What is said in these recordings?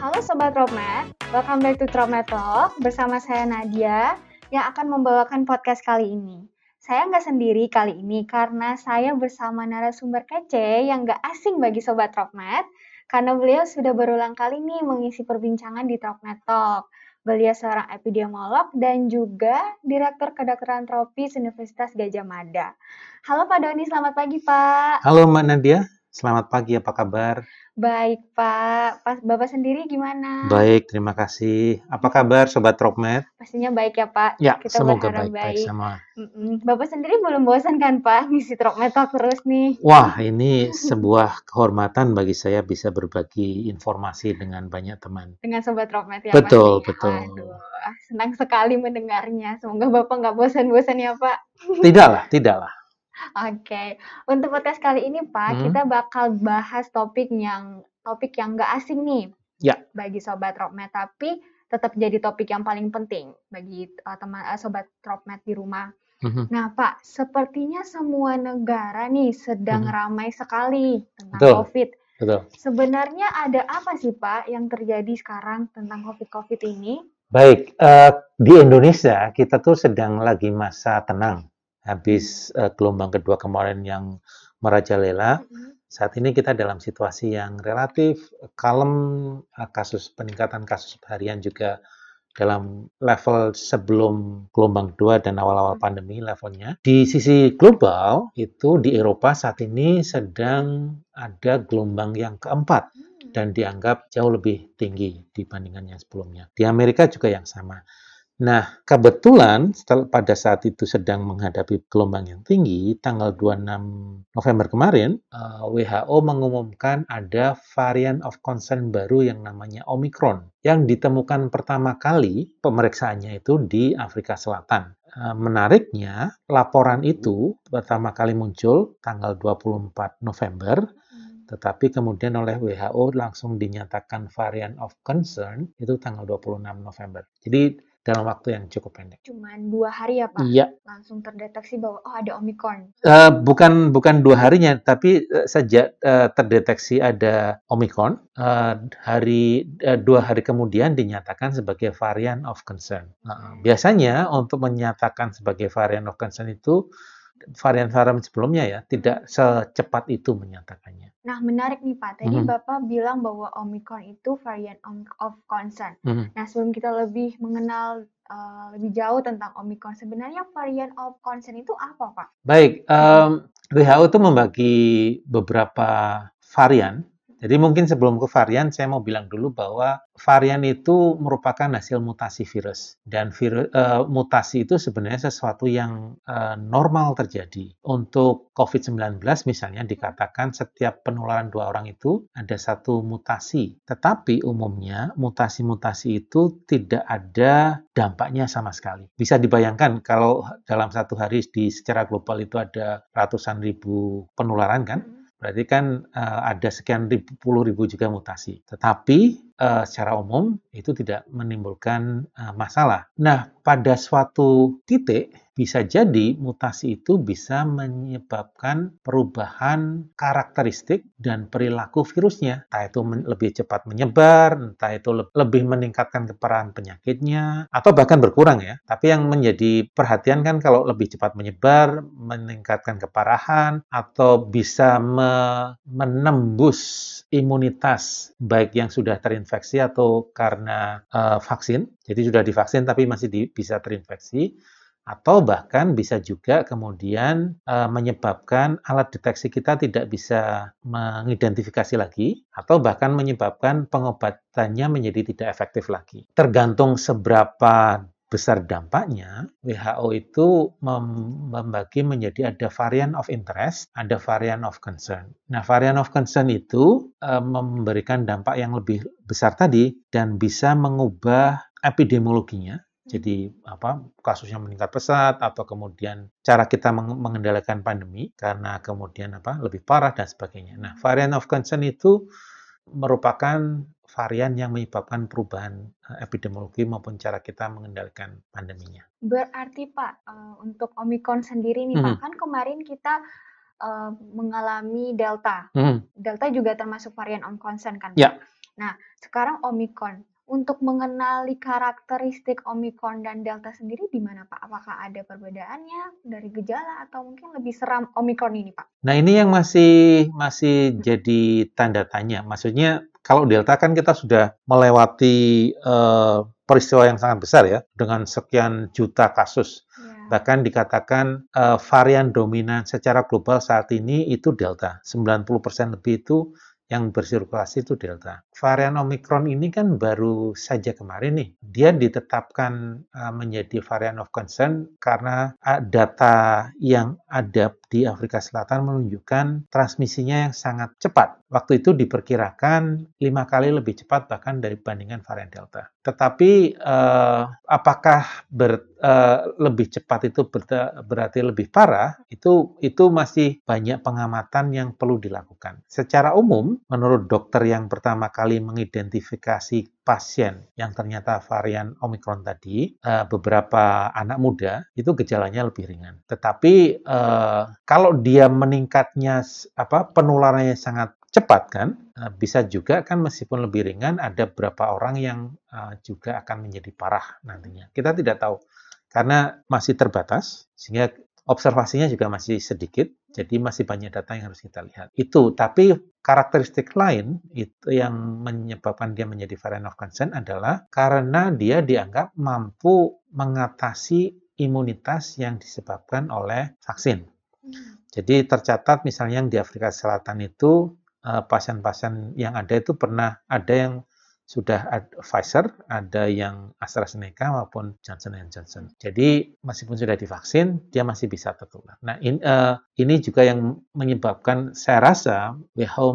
Halo Sobat Dropmet, welcome back to Dropmet Talk bersama saya Nadia yang akan membawakan podcast kali ini. Saya nggak sendiri kali ini karena saya bersama narasumber kece yang nggak asing bagi Sobat Dropmet karena beliau sudah berulang kali nih mengisi perbincangan di Dropnet Talk. Beliau seorang epidemiolog dan juga Direktur Kedokteran Tropis Universitas Gajah Mada. Halo Pak Doni, selamat pagi Pak. Halo Mbak Nadia, selamat pagi, apa kabar? Baik Pak, Pas Bapak sendiri gimana? Baik, terima kasih. Apa kabar Sobat Rockmed? Pastinya baik ya Pak. Ya, Kita semoga baik-baik baik. sama. Bapak sendiri belum bosan kan Pak ngisi Dropmet Talk terus nih? Wah, ini sebuah kehormatan bagi saya bisa berbagi informasi dengan banyak teman. Dengan Sobat Dropmet ya Betul, pasti. betul. Aduh, senang sekali mendengarnya. Semoga Bapak nggak bosan-bosan ya Pak. Tidaklah, tidaklah. Oke, untuk podcast kali ini Pak, Hmm. kita bakal bahas topik yang topik yang nggak asing nih Ya. bagi sobat Dropmet, tapi tetap jadi topik yang paling penting bagi uh, teman uh, sobat Dropmet di rumah. Mhm. Nah Pak, sepertinya semua negara nih sedang Mhm. ramai sekali tentang Betul. COVID. Betul. Sebenarnya ada apa sih Pak yang terjadi sekarang tentang COVID-COVID ini? Baik, eh, di Indonesia kita tuh sedang lagi masa tenang. Habis eh, gelombang kedua kemarin yang merajalela, Mhm. saat ini kita dalam situasi yang relatif kalem, eh, kasus peningkatan kasus harian juga dalam level sebelum gelombang kedua dan awal-awal Hmm. pandemi levelnya. Di sisi global, itu di Eropa saat ini sedang ada gelombang yang keempat Hmm. dan dianggap jauh lebih tinggi dibandingkan yang sebelumnya. Di Amerika juga yang sama. Nah, kebetulan setelah pada saat itu sedang menghadapi gelombang yang tinggi, tanggal 26 November kemarin, eh, WHO mengumumkan ada varian of concern baru yang namanya Omicron, yang ditemukan pertama kali pemeriksaannya itu di Afrika Selatan. Eh, Menariknya, laporan itu pertama kali muncul tanggal 24 November, Hmm. tetapi kemudian oleh WHO langsung dinyatakan varian of concern itu tanggal 26 November. Jadi dalam waktu yang cukup pendek. Cuman dua hari ya Pak, Iya, langsung terdeteksi bahwa oh ada Omicron. eh, bukan bukan dua harinya, tapi eh, sejak eh, terdeteksi ada Omicron, eh, hari eh, dua hari kemudian dinyatakan sebagai varian of concern. Nah, biasanya untuk menyatakan sebagai varian of concern itu varian-varian sebelumnya ya tidak secepat itu menyatakannya. Nah, menarik nih Pak. Tadi Mhm. Bapak bilang bahwa Omicron itu varian of concern. Mhm. Nah, sebelum kita lebih mengenal uh, lebih jauh tentang Omicron, sebenarnya varian of concern itu apa, Pak? Baik, em, WHO itu membagi beberapa varian. Jadi mungkin sebelum ke varian, saya mau bilang dulu bahwa varian itu merupakan hasil mutasi virus. Dan virus, eh, mutasi itu sebenarnya sesuatu yang eh, normal terjadi. Untuk COVID-19 misalnya dikatakan setiap penularan dua orang itu ada satu mutasi. Tetapi umumnya mutasi-mutasi itu tidak ada dampaknya sama sekali. Bisa dibayangkan kalau dalam satu hari di secara global itu ada ratusan ribu penularan kan? Berarti kan eh, ada sekian ribu, puluh ribu juga mutasi. Tetapi eh, secara umum itu tidak menimbulkan eh, masalah. Nah, pada suatu titik bisa jadi mutasi itu bisa menyebabkan perubahan karakteristik dan perilaku virusnya. Entah itu lebih cepat menyebar, entah itu le- lebih meningkatkan keparahan penyakitnya, atau bahkan berkurang ya. Tapi yang menjadi perhatian kan kalau lebih cepat menyebar, meningkatkan keparahan, atau bisa me- menembus imunitas baik yang sudah terinfeksi atau karena eh, vaksin, jadi sudah divaksin tapi masih di- bisa terinfeksi, atau bahkan bisa juga kemudian eh, menyebabkan alat deteksi kita tidak bisa mengidentifikasi lagi, atau bahkan menyebabkan pengobatannya menjadi tidak efektif lagi. Tergantung seberapa besar dampaknya, WHO itu mem- membagi menjadi ada varian of interest, ada varian of concern. Nah, varian of concern itu eh, memberikan dampak yang lebih besar tadi dan bisa mengubah epidemiologinya. Jadi apa kasusnya meningkat pesat atau kemudian cara kita meng- mengendalikan pandemi karena kemudian apa lebih parah dan sebagainya. Nah, varian of concern itu merupakan varian yang menyebabkan perubahan eh, epidemiologi maupun cara kita mengendalikan pandeminya. Berarti Pak, eh, untuk Omicron sendiri nih Pak, Mhm. kan kemarin kita eh, mengalami Delta. Mhm. Delta juga termasuk varian of concern kan? Pak? Ya. Nah, sekarang Omicron. Untuk mengenali karakteristik Omicron dan Delta sendiri di mana Pak? Apakah ada perbedaannya dari gejala atau mungkin lebih seram Omicron ini Pak? Nah ini yang masih masih jadi tanda tanya. Maksudnya kalau Delta kan kita sudah melewati uh, peristiwa yang sangat besar ya dengan sekian juta kasus. Ya. Bahkan dikatakan uh, varian dominan secara global saat ini itu Delta. 90% lebih itu yang bersirkulasi itu Delta. Varian Omicron ini kan baru saja kemarin nih, dia ditetapkan uh, menjadi varian of concern karena uh, data yang ada di Afrika Selatan menunjukkan transmisinya yang sangat cepat. Waktu itu diperkirakan lima kali lebih cepat bahkan dibandingkan varian Delta. Tetapi uh, apakah ber, uh, lebih cepat itu berarti lebih parah? Itu itu masih banyak pengamatan yang perlu dilakukan. Secara umum, menurut dokter yang pertama kali mengidentifikasi pasien yang ternyata varian Omicron tadi, uh, beberapa anak muda itu gejalanya lebih ringan. Tetapi uh, kalau dia meningkatnya apa penularannya sangat cepat kan, eh, bisa juga kan meskipun lebih ringan ada beberapa orang yang uh, juga akan menjadi parah nantinya. Kita tidak tahu karena masih terbatas sehingga observasinya juga masih sedikit, jadi masih banyak data yang harus kita lihat. Itu, tapi karakteristik lain itu yang menyebabkan dia menjadi variant of concern adalah karena dia dianggap mampu mengatasi imunitas yang disebabkan oleh vaksin. Hmm. Jadi tercatat misalnya yang di Afrika Selatan itu Eh, pasien-pasien yang ada itu pernah ada yang sudah ada Pfizer, ada yang AstraZeneca maupun Johnson Johnson. Jadi meskipun sudah divaksin, dia masih bisa tertular. Nah in, uh, ini juga yang menyebabkan saya rasa WHO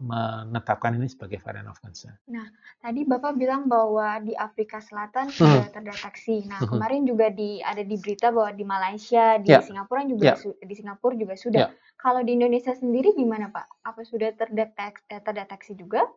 menetapkan ini sebagai variant of concern. Nah tadi Bapak bilang bahwa di Afrika Selatan hmm. sudah hmm. terdeteksi. Nah hmm. kemarin juga di ada di berita bahwa di Malaysia, di yeah. Singapura juga yeah. di Singapura juga sudah. Yeah. Kalau di Indonesia sendiri gimana Pak? Apa sudah terdeteksi, eh, terdeteksi juga?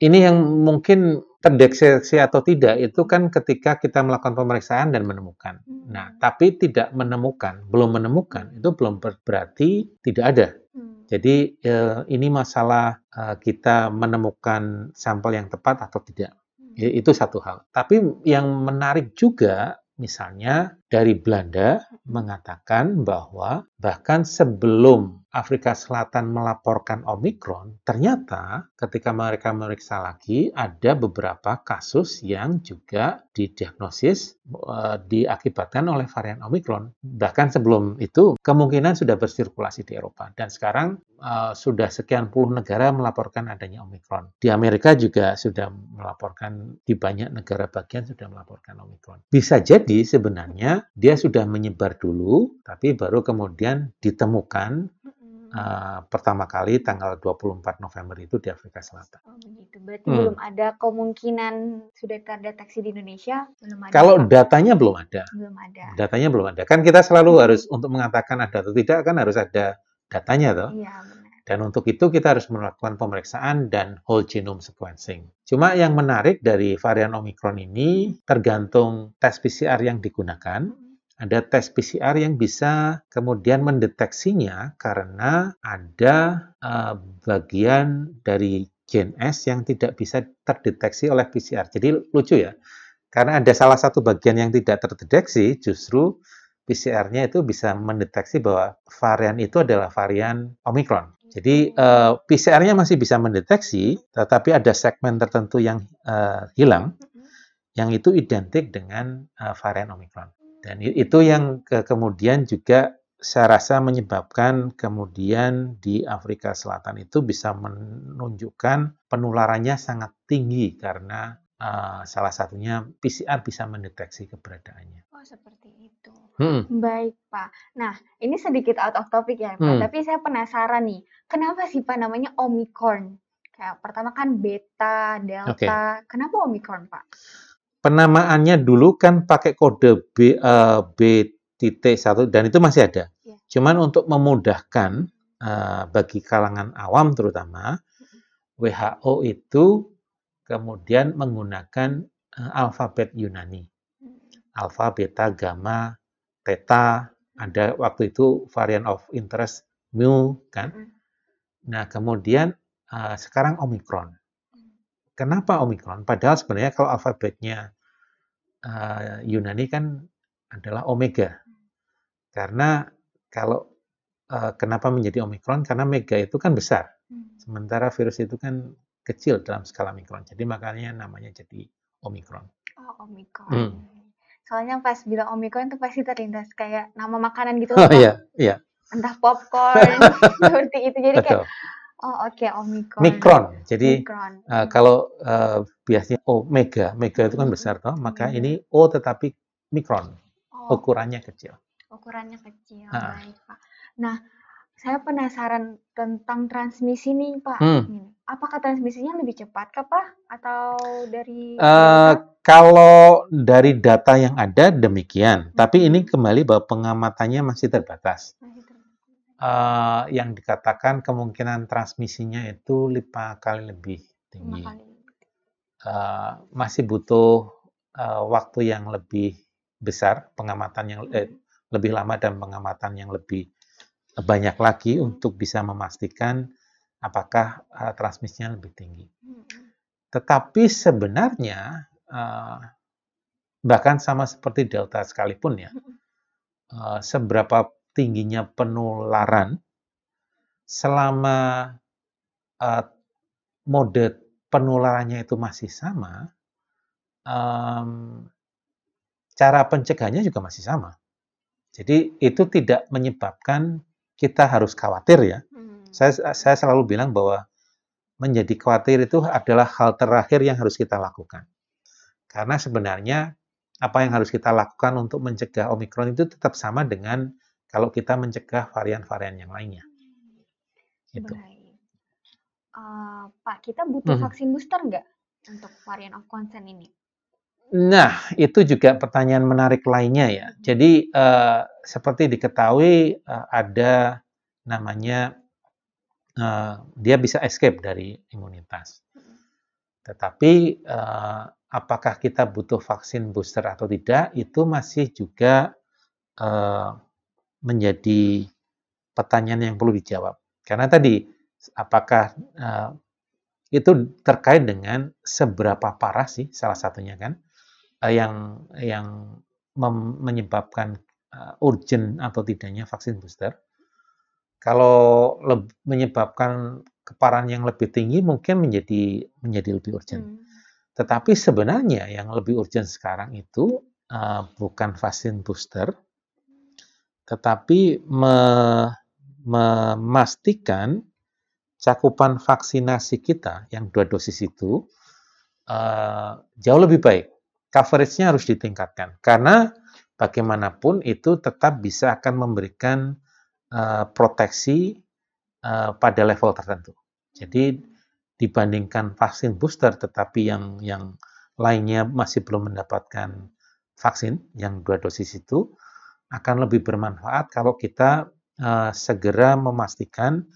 Ini yang mungkin terdeteksi atau tidak itu kan ketika kita melakukan pemeriksaan dan menemukan. Hmm. Nah, tapi tidak menemukan, belum menemukan itu belum berarti tidak ada. Hmm. Jadi eh, ini masalah eh, kita menemukan sampel yang tepat atau tidak. Hmm. Itu satu hal. Tapi yang menarik juga misalnya dari Belanda mengatakan bahwa bahkan sebelum Afrika Selatan melaporkan Omikron, ternyata ketika mereka meriksa lagi ada beberapa kasus yang juga didiagnosis uh, diakibatkan oleh varian Omikron. Bahkan sebelum itu kemungkinan sudah bersirkulasi di Eropa dan sekarang uh, sudah sekian puluh negara melaporkan adanya Omikron. Di Amerika juga sudah melaporkan di banyak negara bagian sudah melaporkan Omikron. Bisa jadi sebenarnya dia sudah menyebar dulu tapi baru kemudian ditemukan uh, pertama kali tanggal 24 November itu di Afrika Selatan. Oh begitu. Berarti hmm. belum ada kemungkinan sudah terdeteksi di Indonesia? Belum ada. Kalau datanya belum ada. Belum ada. Datanya belum ada. Kan kita selalu hmm. harus untuk mengatakan ada atau tidak kan harus ada datanya toh. Iya. Dan untuk itu kita harus melakukan pemeriksaan dan whole genome sequencing. Cuma yang menarik dari varian Omicron ini tergantung tes PCR yang digunakan. Ada tes PCR yang bisa kemudian mendeteksinya karena ada uh, bagian dari gen S yang tidak bisa terdeteksi oleh PCR. Jadi lucu ya, karena ada salah satu bagian yang tidak terdeteksi, justru PCR-nya itu bisa mendeteksi bahwa varian itu adalah varian Omicron. Jadi uh, eh, PCR-nya masih bisa mendeteksi, tetapi ada segmen tertentu yang uh, hilang, yang itu identik dengan uh, varian Omicron. Dan itu yang ke kemudian juga saya rasa menyebabkan kemudian di Afrika Selatan itu bisa menunjukkan penularannya sangat tinggi karena uh, salah satunya PCR bisa mendeteksi keberadaannya. Oh seperti. Hmm. Baik Pak. Nah ini sedikit out of topic ya Pak, hmm. tapi saya penasaran nih, kenapa sih Pak namanya Omicron? Kayak pertama kan beta, delta, okay. kenapa Omicron Pak? penamaannya dulu kan pakai kode B, uh, B.1 dan itu masih ada. Ya. Cuman untuk memudahkan uh, bagi kalangan awam terutama, WHO itu kemudian menggunakan uh, alfabet Yunani. Alfa, beta, gamma, theta, ada waktu itu varian of interest mu kan. Nah, kemudian uh, sekarang omikron. kenapa Omikron? Padahal sebenarnya kalau alfabetnya uh, Yunani kan adalah Omega. Karena kalau uh, kenapa menjadi Omikron? Karena Mega itu kan besar. Sementara virus itu kan kecil dalam skala mikron. Jadi makanya namanya jadi Omikron. Oh, Omikron. Hmm. Soalnya pas bilang Omikron itu pasti terlintas kayak nama makanan gitu Oh iya, iya. Entah popcorn seperti itu. Jadi Betul. kayak Oh oke okay, Omikron. Mikron. Jadi Mikron. Uh, kalau uh, biasanya Omega, Mega itu kan besar toh, maka hmm. ini O tetapi Mikron. Oh. Ukurannya kecil. Ukurannya kecil. Nah. Baik, Pak. Nah, saya penasaran tentang transmisi nih, Pak. Hmm. Apakah transmisinya lebih cepat, kah, Pak? Atau dari... Uh, kalau dari data yang ada demikian, hmm. tapi ini kembali bahwa pengamatannya masih terbatas. Uh, yang dikatakan kemungkinan transmisinya itu lima kali lebih tinggi. Kali. Uh, masih butuh uh, waktu yang lebih besar, pengamatan yang hmm. eh, lebih lama dan pengamatan yang lebih banyak lagi untuk bisa memastikan apakah uh, transmisinya lebih tinggi. Hmm. Tetapi sebenarnya uh, bahkan sama seperti delta sekalipun ya, uh, seberapa tingginya penularan selama uh, mode penularannya itu masih sama, um, cara pencegahannya juga masih sama. Jadi itu tidak menyebabkan kita harus khawatir ya. Hmm. Saya saya selalu bilang bahwa menjadi khawatir itu adalah hal terakhir yang harus kita lakukan. Karena sebenarnya apa yang harus kita lakukan untuk mencegah Omikron itu tetap sama dengan kalau kita mencegah varian-varian yang lainnya. Gitu. Baik. Uh, Pak, kita butuh hmm. vaksin booster nggak untuk varian of concern ini? Nah, itu juga pertanyaan menarik lainnya ya. Jadi uh, seperti diketahui uh, ada namanya uh, dia bisa escape dari imunitas. Tetapi uh, apakah kita butuh vaksin booster atau tidak itu masih juga uh, menjadi pertanyaan yang perlu dijawab. Karena tadi apakah uh, itu terkait dengan seberapa parah sih salah satunya kan uh, yang yang menyebabkan uh, urgent atau tidaknya vaksin booster. Kalau menyebabkan keparahan yang lebih tinggi mungkin menjadi menjadi lebih urgent. Hmm. Tetapi sebenarnya yang lebih urgent sekarang itu uh, bukan vaksin booster, tetapi me, memastikan cakupan vaksinasi kita yang dua dosis itu uh, jauh lebih baik coverage-nya harus ditingkatkan karena bagaimanapun itu tetap bisa akan memberikan uh, proteksi uh, pada level tertentu. Jadi dibandingkan vaksin booster tetapi yang yang lainnya masih belum mendapatkan vaksin yang dua dosis itu akan lebih bermanfaat kalau kita uh, segera memastikan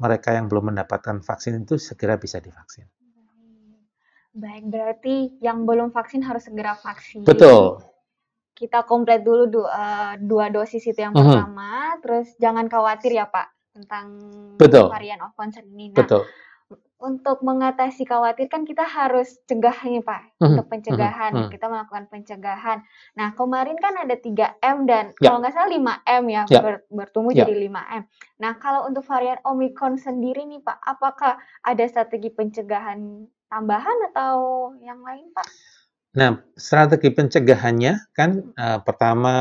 mereka yang belum mendapatkan vaksin itu segera bisa divaksin. Baik, berarti yang belum vaksin harus segera vaksin. Betul. Kita komplit dulu dua, uh, dua dosis itu yang. -huh. pertama, terus jangan khawatir ya Pak tentang Betul. varian of concern ini. Nah, Betul. Untuk mengatasi khawatir kan kita harus cegah nih Pak, mhm. -huh. untuk pencegahan. Mhm. -huh. Kita melakukan pencegahan. Nah, kemarin kan ada 3M dan ya. kalau nggak salah 5M ya, ya. Ber, bertumbuh ya. jadi 5M. Nah, kalau untuk varian Omicron sendiri nih Pak, apakah ada strategi pencegahan tambahan atau yang lain, Pak? Nah, strategi pencegahannya kan uh, pertama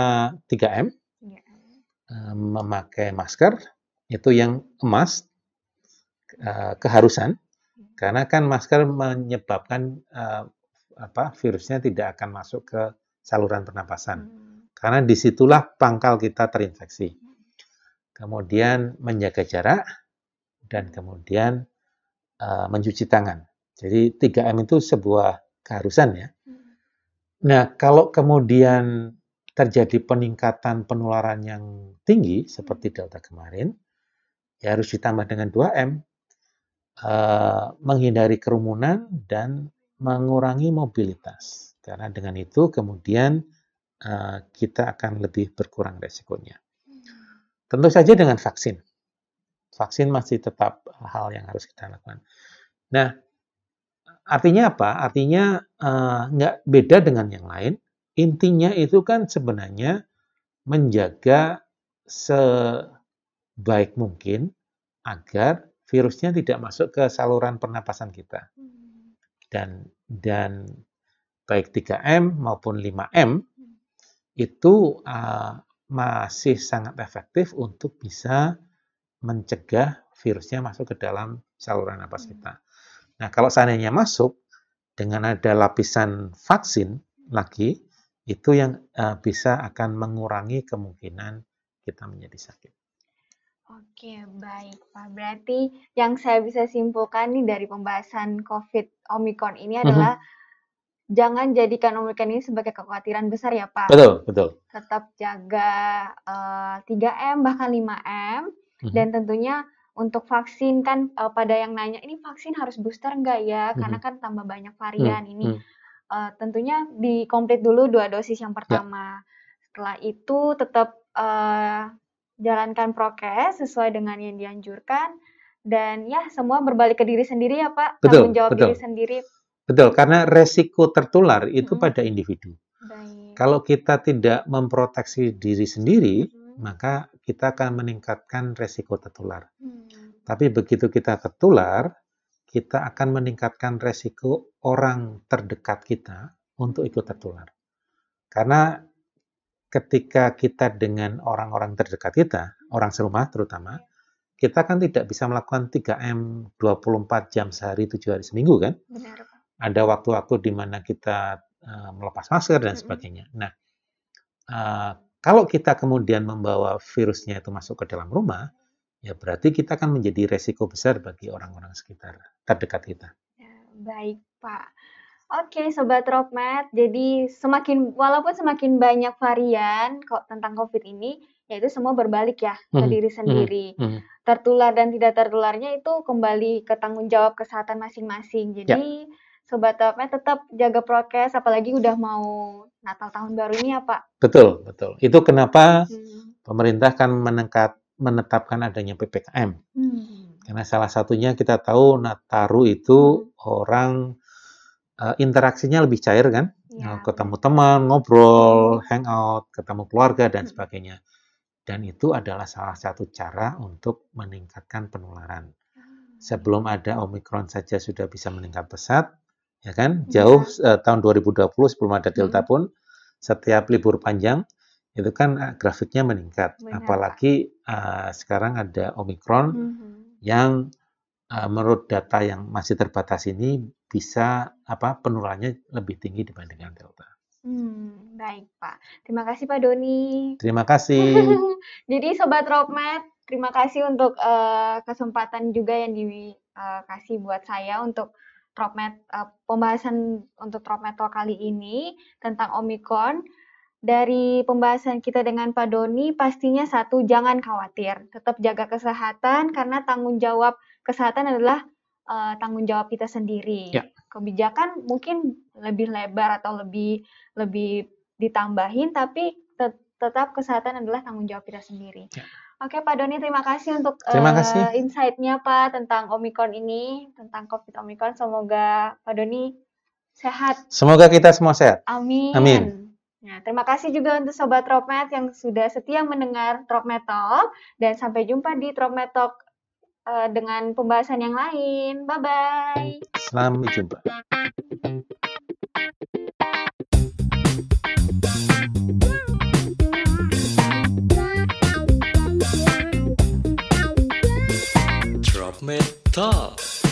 3M, ya. uh, memakai masker, itu yang emas, uh, keharusan. Karena kan masker menyebabkan uh, apa virusnya tidak akan masuk ke saluran pernapasan, hmm. karena di situlah pangkal kita terinfeksi. Hmm. Kemudian menjaga jarak dan kemudian uh, mencuci tangan. Jadi 3M itu sebuah keharusan ya. Hmm. Nah, kalau kemudian terjadi peningkatan penularan yang tinggi seperti. Delta kemarin, ya harus ditambah dengan 2M, uh, menghindari kerumunan dan mengurangi mobilitas. Karena dengan itu kemudian uh, kita akan lebih berkurang resikonya. Tentu saja dengan vaksin. Vaksin masih tetap hal yang harus kita lakukan. Nah, artinya apa? Artinya eh, nggak beda dengan yang lain. Intinya itu kan sebenarnya menjaga sebaik mungkin agar virusnya tidak masuk ke saluran pernapasan kita. Dan dan baik 3M maupun 5M itu uh, masih sangat efektif untuk bisa mencegah virusnya masuk ke dalam saluran napas kita. Nah, kalau seandainya masuk dengan ada lapisan vaksin lagi, itu yang uh, bisa akan mengurangi kemungkinan kita menjadi sakit. Oke, baik Pak. Berarti yang saya bisa simpulkan nih dari pembahasan COVID Omicron ini mhm. adalah jangan jadikan Omicron ini sebagai kekhawatiran besar ya Pak. Betul, betul. Tetap jaga uh, eh, 3M bahkan 5M mhm. dan tentunya untuk vaksin kan uh, pada yang nanya ini vaksin harus booster enggak ya? Mhm. Karena kan tambah banyak varian ini. Uh, tentunya dikomplit dulu dua dosis yang ya. pertama. Setelah itu tetap uh, jalankan prokes sesuai dengan yang dianjurkan dan ya semua berbalik ke diri sendiri ya Pak, betul, tanggung jawab betul. diri sendiri. Betul, karena resiko tertular itu hmm. pada individu. Baik. Kalau kita tidak memproteksi diri sendiri, hmm. maka kita akan meningkatkan resiko tertular. Hmm. Tapi begitu kita tertular, kita akan meningkatkan resiko orang terdekat kita untuk ikut tertular. Karena ketika kita dengan orang-orang terdekat kita, orang serumah terutama, kita kan tidak bisa melakukan 3M 24 jam sehari, 7 hari seminggu kan? Benar. Ada waktu-waktu di mana kita uh, melepas masker dan sebagainya. Nah, uh, kalau kita kemudian membawa virusnya itu masuk ke dalam rumah, ya berarti kita akan menjadi resiko besar bagi orang-orang sekitar terdekat kita. Ya, baik, Pak. Oke, sobat Rockmat. Jadi semakin walaupun semakin banyak varian kok tentang COVID ini, yaitu semua berbalik ya ke hmm, diri hmm, sendiri. Hmm, hmm. Tertular dan tidak tertularnya itu kembali ke tanggung jawab kesehatan masing-masing. Ya. Jadi ya. sobat Rockmat tetap jaga prokes apalagi udah mau Natal tahun baru ini ya, Pak. Betul, betul. Itu kenapa hmm. pemerintah kan menengkat, menetapkan adanya PPKM. Hmm. Karena salah satunya kita tahu Nataru itu hmm. orang uh, interaksinya lebih cair kan, ya. ketemu teman, ngobrol, hangout, ketemu keluarga dan sebagainya. Dan itu adalah salah satu cara untuk meningkatkan penularan. Hmm. Sebelum ada Omikron saja sudah bisa meningkat pesat, ya kan? Iya. Jauh ya. uh, tahun 2020 sebelum ada Delta pun, setiap libur panjang itu kan uh, grafiknya meningkat. Benar. Apalagi uh, sekarang ada Omikron hmm. yang uh, menurut data yang masih terbatas ini bisa apa penularannya lebih tinggi dibandingkan Delta. Hmm, baik Pak. Terima kasih Pak Doni. Terima kasih. Jadi Sobat Roadmap, terima kasih untuk uh, kesempatan juga yang dikasih uh, buat saya untuk Dropmet uh, pembahasan untuk Dropmet kali ini tentang Omikron. Dari pembahasan kita dengan Pak Doni, pastinya satu, jangan khawatir. Tetap jaga kesehatan karena tanggung jawab kesehatan adalah uh, tanggung jawab kita sendiri. Ya. Kebijakan mungkin lebih lebar atau lebih lebih ditambahin, tapi tet tetap kesehatan adalah tanggung jawab kita sendiri. Ya. Oke Pak Doni, terima kasih untuk terima uh, insight-nya Pak tentang Omikron ini, tentang COVID Omikron. Semoga Pak Doni sehat. Semoga kita semua sehat. Amin. Amin. Nah, terima kasih juga untuk Sobat Tropmet yang sudah setia mendengar Tropmet Talk. Dan sampai jumpa di Tropmet Talk uh, dengan pembahasan yang lain. Bye bye. Selamat jumpa. Drop me talk.